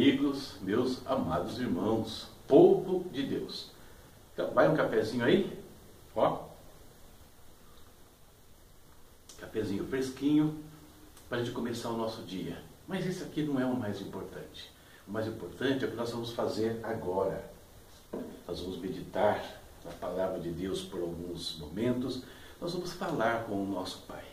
amigos, meus amados irmãos, povo de Deus. Então, vai um cafezinho aí? Ó. Cafezinho fresquinho para a gente começar o nosso dia. Mas isso aqui não é o mais importante. O mais importante é o que nós vamos fazer agora. Nós vamos meditar na palavra de Deus por alguns momentos. Nós vamos falar com o nosso Pai.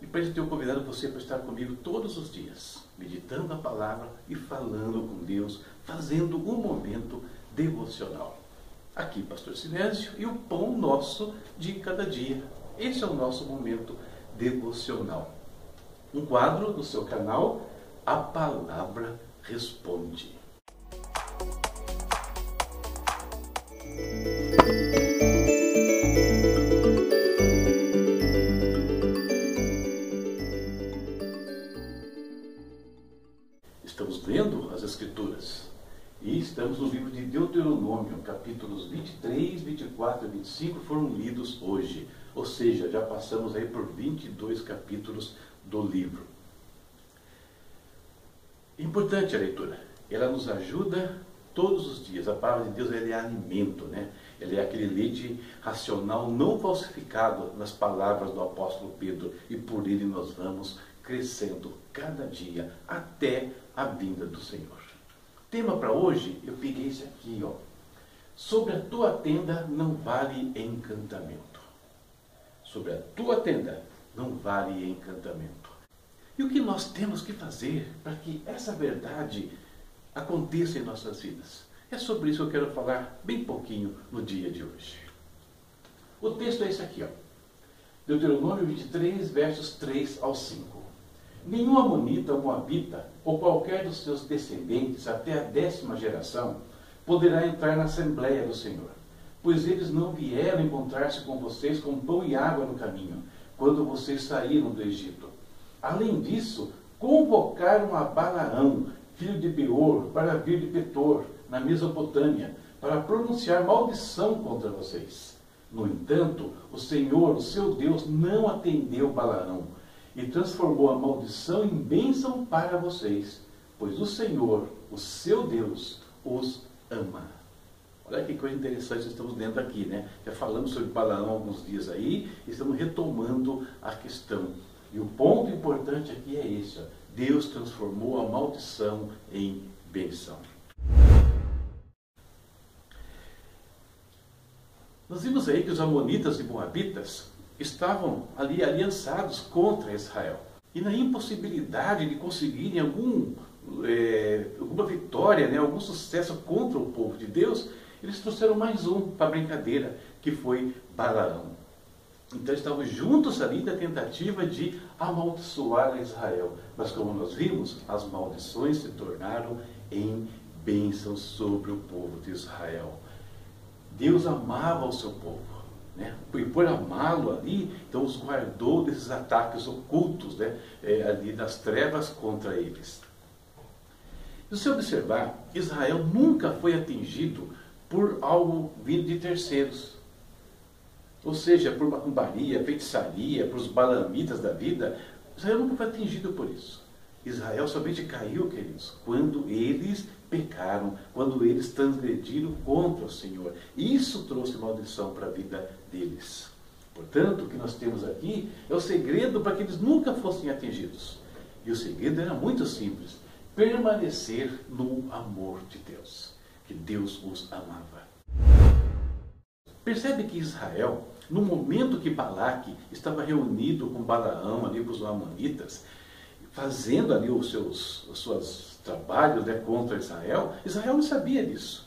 E para isso convidado você para estar comigo todos os dias, meditando a palavra e falando com Deus, fazendo um momento devocional. Aqui, Pastor Sinésio, e o pão nosso de cada dia. Esse é o nosso momento devocional. Um quadro no seu canal, A Palavra Responde. Capítulos 23, 24 e 25 foram lidos hoje. Ou seja, já passamos aí por 22 capítulos do livro. Importante a leitura. Ela nos ajuda todos os dias. A palavra de Deus é alimento, né? Ele é aquele leite racional não falsificado nas palavras do apóstolo Pedro. E por ele nós vamos crescendo cada dia até a vinda do Senhor. Tema para hoje, eu peguei esse aqui, ó. Sobre a tua tenda não vale encantamento. Sobre a tua tenda não vale encantamento. E o que nós temos que fazer para que essa verdade aconteça em nossas vidas? É sobre isso que eu quero falar bem pouquinho no dia de hoje. O texto é esse aqui, ó. Deuteronômio 23, versos 3 ao 5. Nenhum amonita moabita, ou qualquer dos seus descendentes até a décima geração, poderá entrar na Assembleia do Senhor, pois eles não vieram encontrar-se com vocês com pão e água no caminho, quando vocês saíram do Egito. Além disso, convocaram a Balaão, filho de Beor, para vir de Petor, na Mesopotâmia, para pronunciar maldição contra vocês. No entanto, o Senhor, o seu Deus, não atendeu Balaão e transformou a maldição em bênção para vocês, pois o Senhor, o seu Deus, os ama. Olha que coisa interessante estamos dentro aqui, né? Já falamos sobre Balaão alguns dias aí, estamos retomando a questão. E o ponto importante aqui é esse: ó. Deus transformou a maldição em bênção. Nós vimos aí que os amonitas e moabitas estavam ali aliançados contra Israel. E na impossibilidade de conseguirem algum, é, alguma vitória, né, algum sucesso contra o povo de Deus, eles trouxeram mais um para a brincadeira, que foi Balaão. Então estavam juntos ali na tentativa de amaldiçoar Israel. Mas como nós vimos, as maldições se tornaram em bênçãos sobre o povo de Israel. Deus amava o seu povo. Né? E por amá-lo ali, então os guardou desses ataques ocultos né? É, ali das trevas contra eles. Se você observar, Israel nunca foi atingido por algo vindo de terceiros. Ou seja, por macumbaria, feitiçaria, por os balamitas da vida, Israel nunca foi atingido por isso. Israel somente caiu, queridos, quando eles pecaram, quando eles transgrediram contra o Senhor. Isso trouxe maldição para a vida deles. Portanto, o que nós temos aqui é o segredo para que eles nunca fossem atingidos. E o segredo era muito simples: permanecer no amor de Deus, que Deus os amava. Percebe que Israel, no momento que Balaque estava reunido com Balaão ali com os amonitas, fazendo ali os seus, os seus trabalhos né, contra Israel, Israel não sabia disso.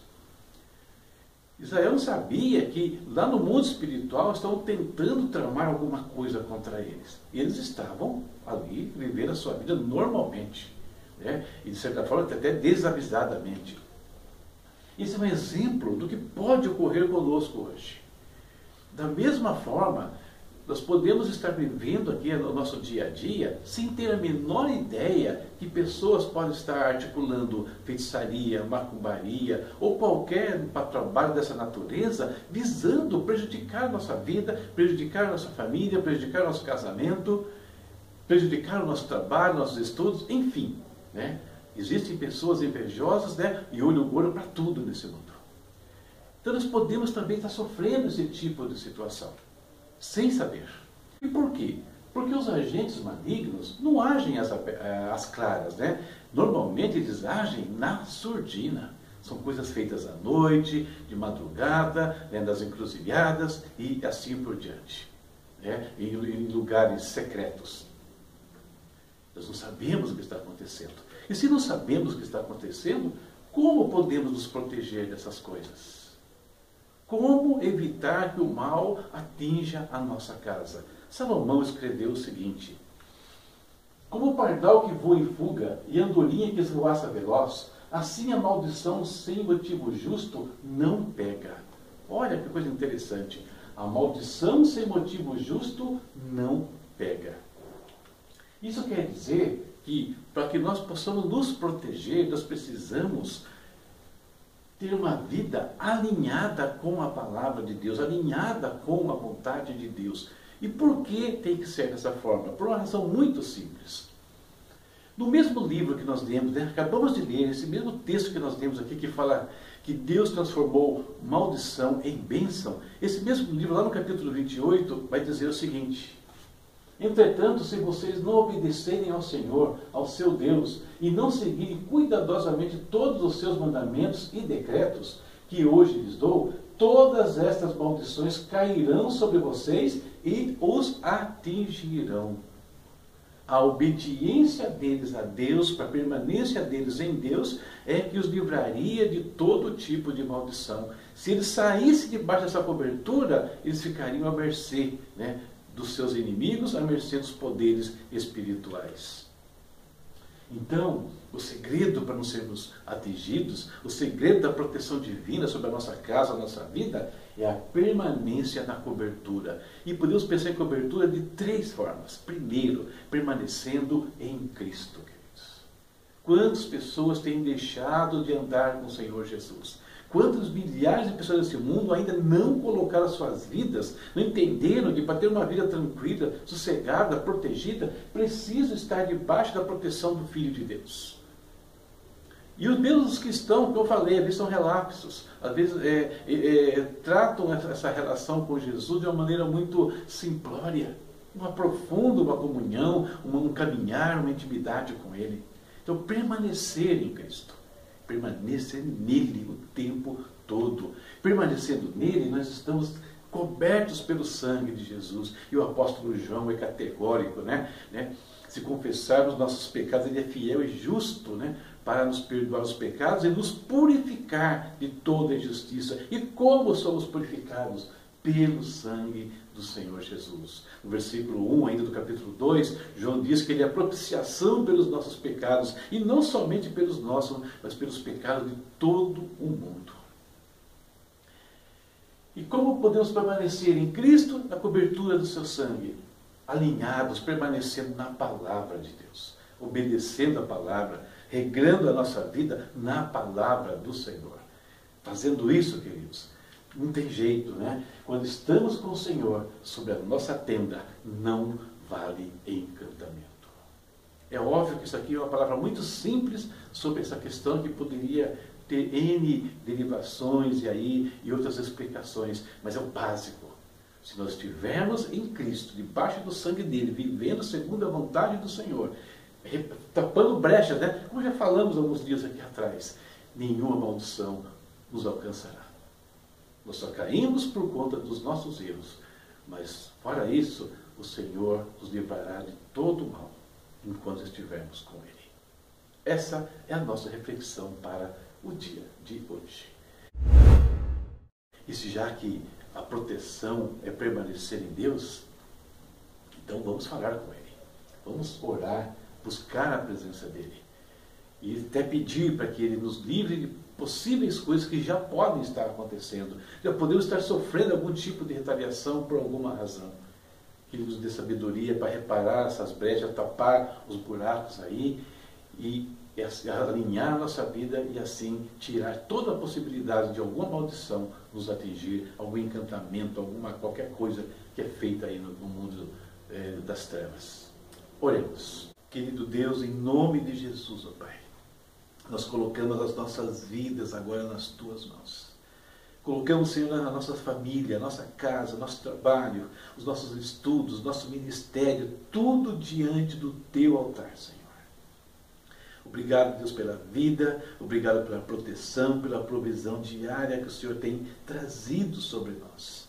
Israel não sabia que lá no mundo espiritual estavam tentando tramar alguma coisa contra eles. Eles estavam ali vivendo a sua vida normalmente. Né? E de certa forma até desavisadamente. Esse é um exemplo do que pode ocorrer conosco hoje. Da mesma forma, nós podemos estar vivendo aqui no nosso dia a dia sem ter a menor ideia que pessoas podem estar articulando feitiçaria, macumbaria ou qualquer trabalho dessa natureza visando prejudicar a nossa vida, prejudicar a nossa família, prejudicar o nosso casamento, prejudicar o nosso trabalho, nossos estudos, enfim. Né? Existem pessoas invejosas né, e olho gordo para tudo nesse mundo. Então nós podemos também estar sofrendo esse tipo de situação, sem saber. E por quê? Porque os agentes malignos não agem às, às claras, né? Normalmente eles agem na surdina. São coisas feitas à noite, de madrugada, né, nas encruzilhadas e assim por diante. Né, em, em lugares secretos. Nós não sabemos o que está acontecendo. E se não sabemos o que está acontecendo, como podemos nos proteger dessas coisas? Como evitar que o mal atinja a nossa casa? Salomão escreveu o seguinte: Como o pardal que voa em fuga e a andorinha que esvoaça veloz, assim a maldição sem motivo justo não pega. Olha que coisa interessante. A maldição sem motivo justo não pega. Isso quer dizer que para que nós possamos nos proteger, nós precisamos ter uma vida alinhada com a palavra de Deus, alinhada com a vontade de Deus. E por que tem que ser dessa forma? Por uma razão muito simples. No mesmo livro que nós lemos, né, acabamos de ler, esse mesmo texto que nós lemos aqui, que fala que Deus transformou maldição em bênção, esse mesmo livro, lá no capítulo 28, vai dizer o seguinte: Entretanto, se vocês não obedecerem ao Senhor, ao seu Deus, e não seguirem cuidadosamente todos os seus mandamentos e decretos que hoje lhes dou, todas estas maldições cairão sobre vocês e os atingirão. A obediência deles a Deus, para a permanência deles em Deus, é que os livraria de todo tipo de maldição. Se eles saíssem debaixo dessa cobertura, eles ficariam à mercê né, dos seus inimigos à mercê dos poderes espirituais. Então, o segredo para não sermos atingidos, o segredo da proteção divina sobre a nossa casa, a nossa vida, é a permanência na cobertura. E podemos pensar em cobertura de três formas. Primeiro, permanecendo em Cristo, queridos. Quantas pessoas têm deixado de andar com o Senhor Jesus? Quantos milhares de pessoas nesse mundo ainda não colocaram suas vidas, não entenderam que para ter uma vida tranquila, sossegada, protegida, preciso estar debaixo da proteção do Filho de Deus. E os mesmos estão, que eu falei, às vezes são relapsos, às vezes é, é, é, tratam essa relação com Jesus de uma maneira muito simplória, uma profunda uma comunhão, um caminhar, uma intimidade com Ele. Então, permanecer em Cristo permanecer nele o tempo todo. Permanecendo nele, nós estamos cobertos pelo sangue de Jesus. E o apóstolo João é categórico, né? né? Se confessarmos nossos pecados, ele é fiel e justo, né? Para nos perdoar os pecados e nos purificar de toda injustiça. E como somos purificados? Pelo sangue do Senhor Jesus. No versículo 1, ainda do capítulo 2, João diz que ele é a propiciação pelos nossos pecados, e não somente pelos nossos, mas pelos pecados de todo o mundo. E como podemos permanecer em Cristo na cobertura do seu sangue? Alinhados, permanecendo na palavra de Deus, obedecendo a palavra, regrando a nossa vida na palavra do Senhor. Fazendo isso, queridos, não tem jeito, né? Quando estamos com o Senhor sobre a nossa tenda, não vale encantamento. É óbvio que isso aqui é uma palavra muito simples sobre essa questão que poderia ter N derivações e aí e outras explicações, mas é o básico. Se nós estivermos em Cristo, debaixo do sangue dele, vivendo segundo a vontade do Senhor, tapando brechas, né? Como já falamos alguns dias aqui atrás, nenhuma maldição nos alcançará. Nós só caímos por conta dos nossos erros. Mas, fora isso, o Senhor nos livrará de todo o mal enquanto estivermos com Ele. Essa é a nossa reflexão para o dia de hoje. E se já que a proteção é permanecer em Deus, então vamos falar com Ele. Vamos orar, buscar a presença dEle. E até pedir para que Ele nos livre de possíveis coisas que já podem estar acontecendo. Já podemos estar sofrendo algum tipo de retaliação por alguma razão. Que Ele nos dê sabedoria para reparar essas brechas, tapar os buracos aí e alinhar a nossa vida e assim tirar toda a possibilidade de alguma maldição nos atingir, algum encantamento, alguma qualquer coisa que é feita aí no, mundo é, das trevas. Oremos. Querido Deus, em nome de Jesus, ó Pai. Nós colocamos as nossas vidas agora nas tuas mãos. Colocamos, Senhor, a nossa família, a nossa casa, nosso trabalho, os nossos estudos, nosso ministério, tudo diante do teu altar, Senhor. Obrigado, Deus, pela vida, obrigado pela proteção, pela provisão diária que o Senhor tem trazido sobre nós.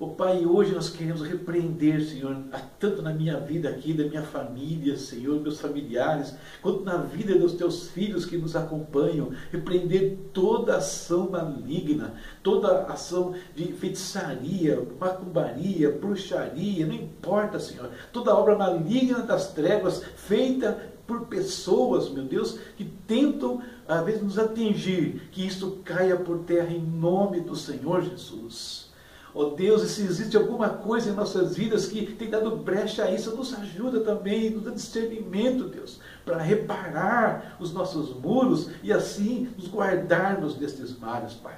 Oh, Pai, hoje nós queremos repreender, Senhor, tanto na minha vida aqui, da minha família, Senhor, meus familiares, quanto na vida dos teus filhos que nos acompanham, repreender toda ação maligna, toda ação de feitiçaria, macumbaria, bruxaria, não importa, Senhor, toda obra maligna das trevas feita por pessoas, meu Deus, que tentam, às vezes, nos atingir, que isso caia por terra em nome do Senhor Jesus. Ó oh Deus, e se existe alguma coisa em nossas vidas que tem dado brecha a isso, nos ajuda também, nos dá discernimento, Deus, para reparar os nossos muros e assim nos guardarmos destes males, Pai.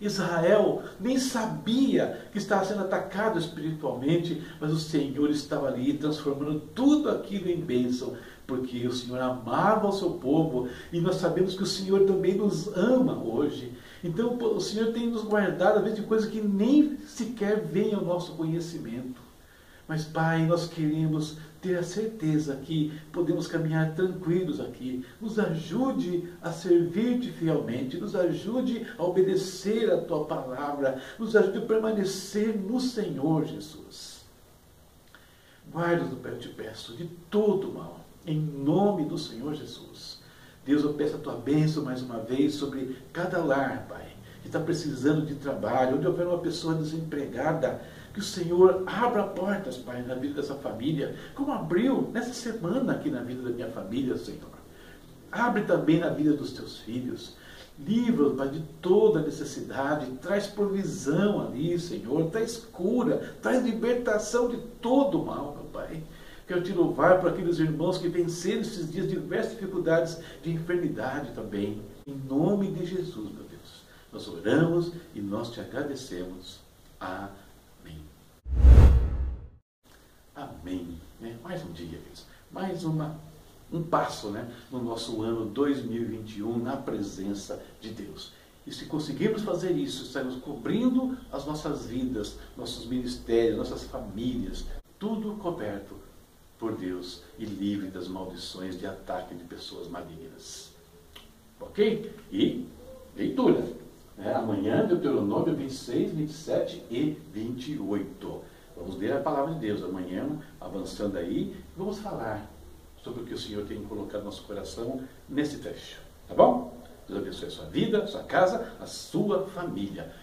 Israel nem sabia que estava sendo atacado espiritualmente, mas o Senhor estava ali transformando tudo aquilo em bênção, porque o Senhor amava o seu povo e nós sabemos que o Senhor também nos ama hoje. Então o Senhor tem nos guardado, às vezes, de coisas que nem sequer vêm ao nosso conhecimento. Mas, Pai, nós queremos ter a certeza que podemos caminhar tranquilos aqui. Nos ajude a servir-te fielmente, nos ajude a obedecer a tua palavra, nos ajude a permanecer no Senhor Jesus. Guarda-nos, eu te peço, de todo mal, em nome do Senhor Jesus. Deus, eu peço a tua bênção mais uma vez sobre cada lar, Pai, que está precisando de trabalho, onde houver uma pessoa desempregada, que o Senhor abra portas, Pai, na vida dessa família, como abriu nessa semana aqui na vida da minha família, Senhor. Abre também na vida dos teus filhos. Livra-os, Pai, de toda necessidade. Traz provisão ali, Senhor. Traz cura. Traz libertação de todo mal, meu Pai. Quero te louvar por aqueles irmãos que venceram esses dias diversas dificuldades de enfermidade também. Em nome de Jesus, meu Deus. Nós oramos e nós te agradecemos. Amém. Amém. Né? Mais um dia, queridos. Mais uma, um passo né? no nosso ano 2021 na presença de Deus. E se conseguirmos fazer isso, estaremos cobrindo as nossas vidas, nossos ministérios, nossas famílias, tudo coberto por Deus e livre das maldições de ataque de pessoas malignas. Ok? E leitura. Né? Amanhã, Deuteronômio 26, 27 e 28. Vamos ler a palavra de Deus amanhã, avançando aí, vamos falar sobre o que o Senhor tem colocado no nosso coração nesse trecho. Tá bom? Deus abençoe a sua vida, a sua casa, a sua família.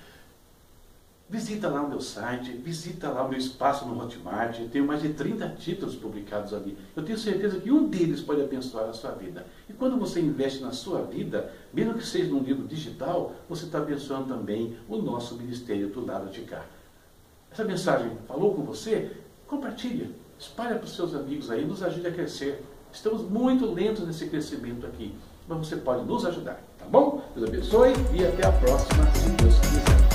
Visita lá o meu site, visita lá o meu espaço no Hotmart. Eu tenho mais de 30 títulos publicados ali. Eu tenho certeza que um deles pode abençoar a sua vida. E quando você investe na sua vida, mesmo que seja num livro digital, você está abençoando também o nosso ministério do lado de cá. Essa mensagem falou com você? Compartilha. Espalha para os seus amigos aí, nos ajude a crescer. Estamos muito lentos nesse crescimento aqui, mas você pode nos ajudar, tá bom? Deus abençoe e até a próxima, se Deus quiser.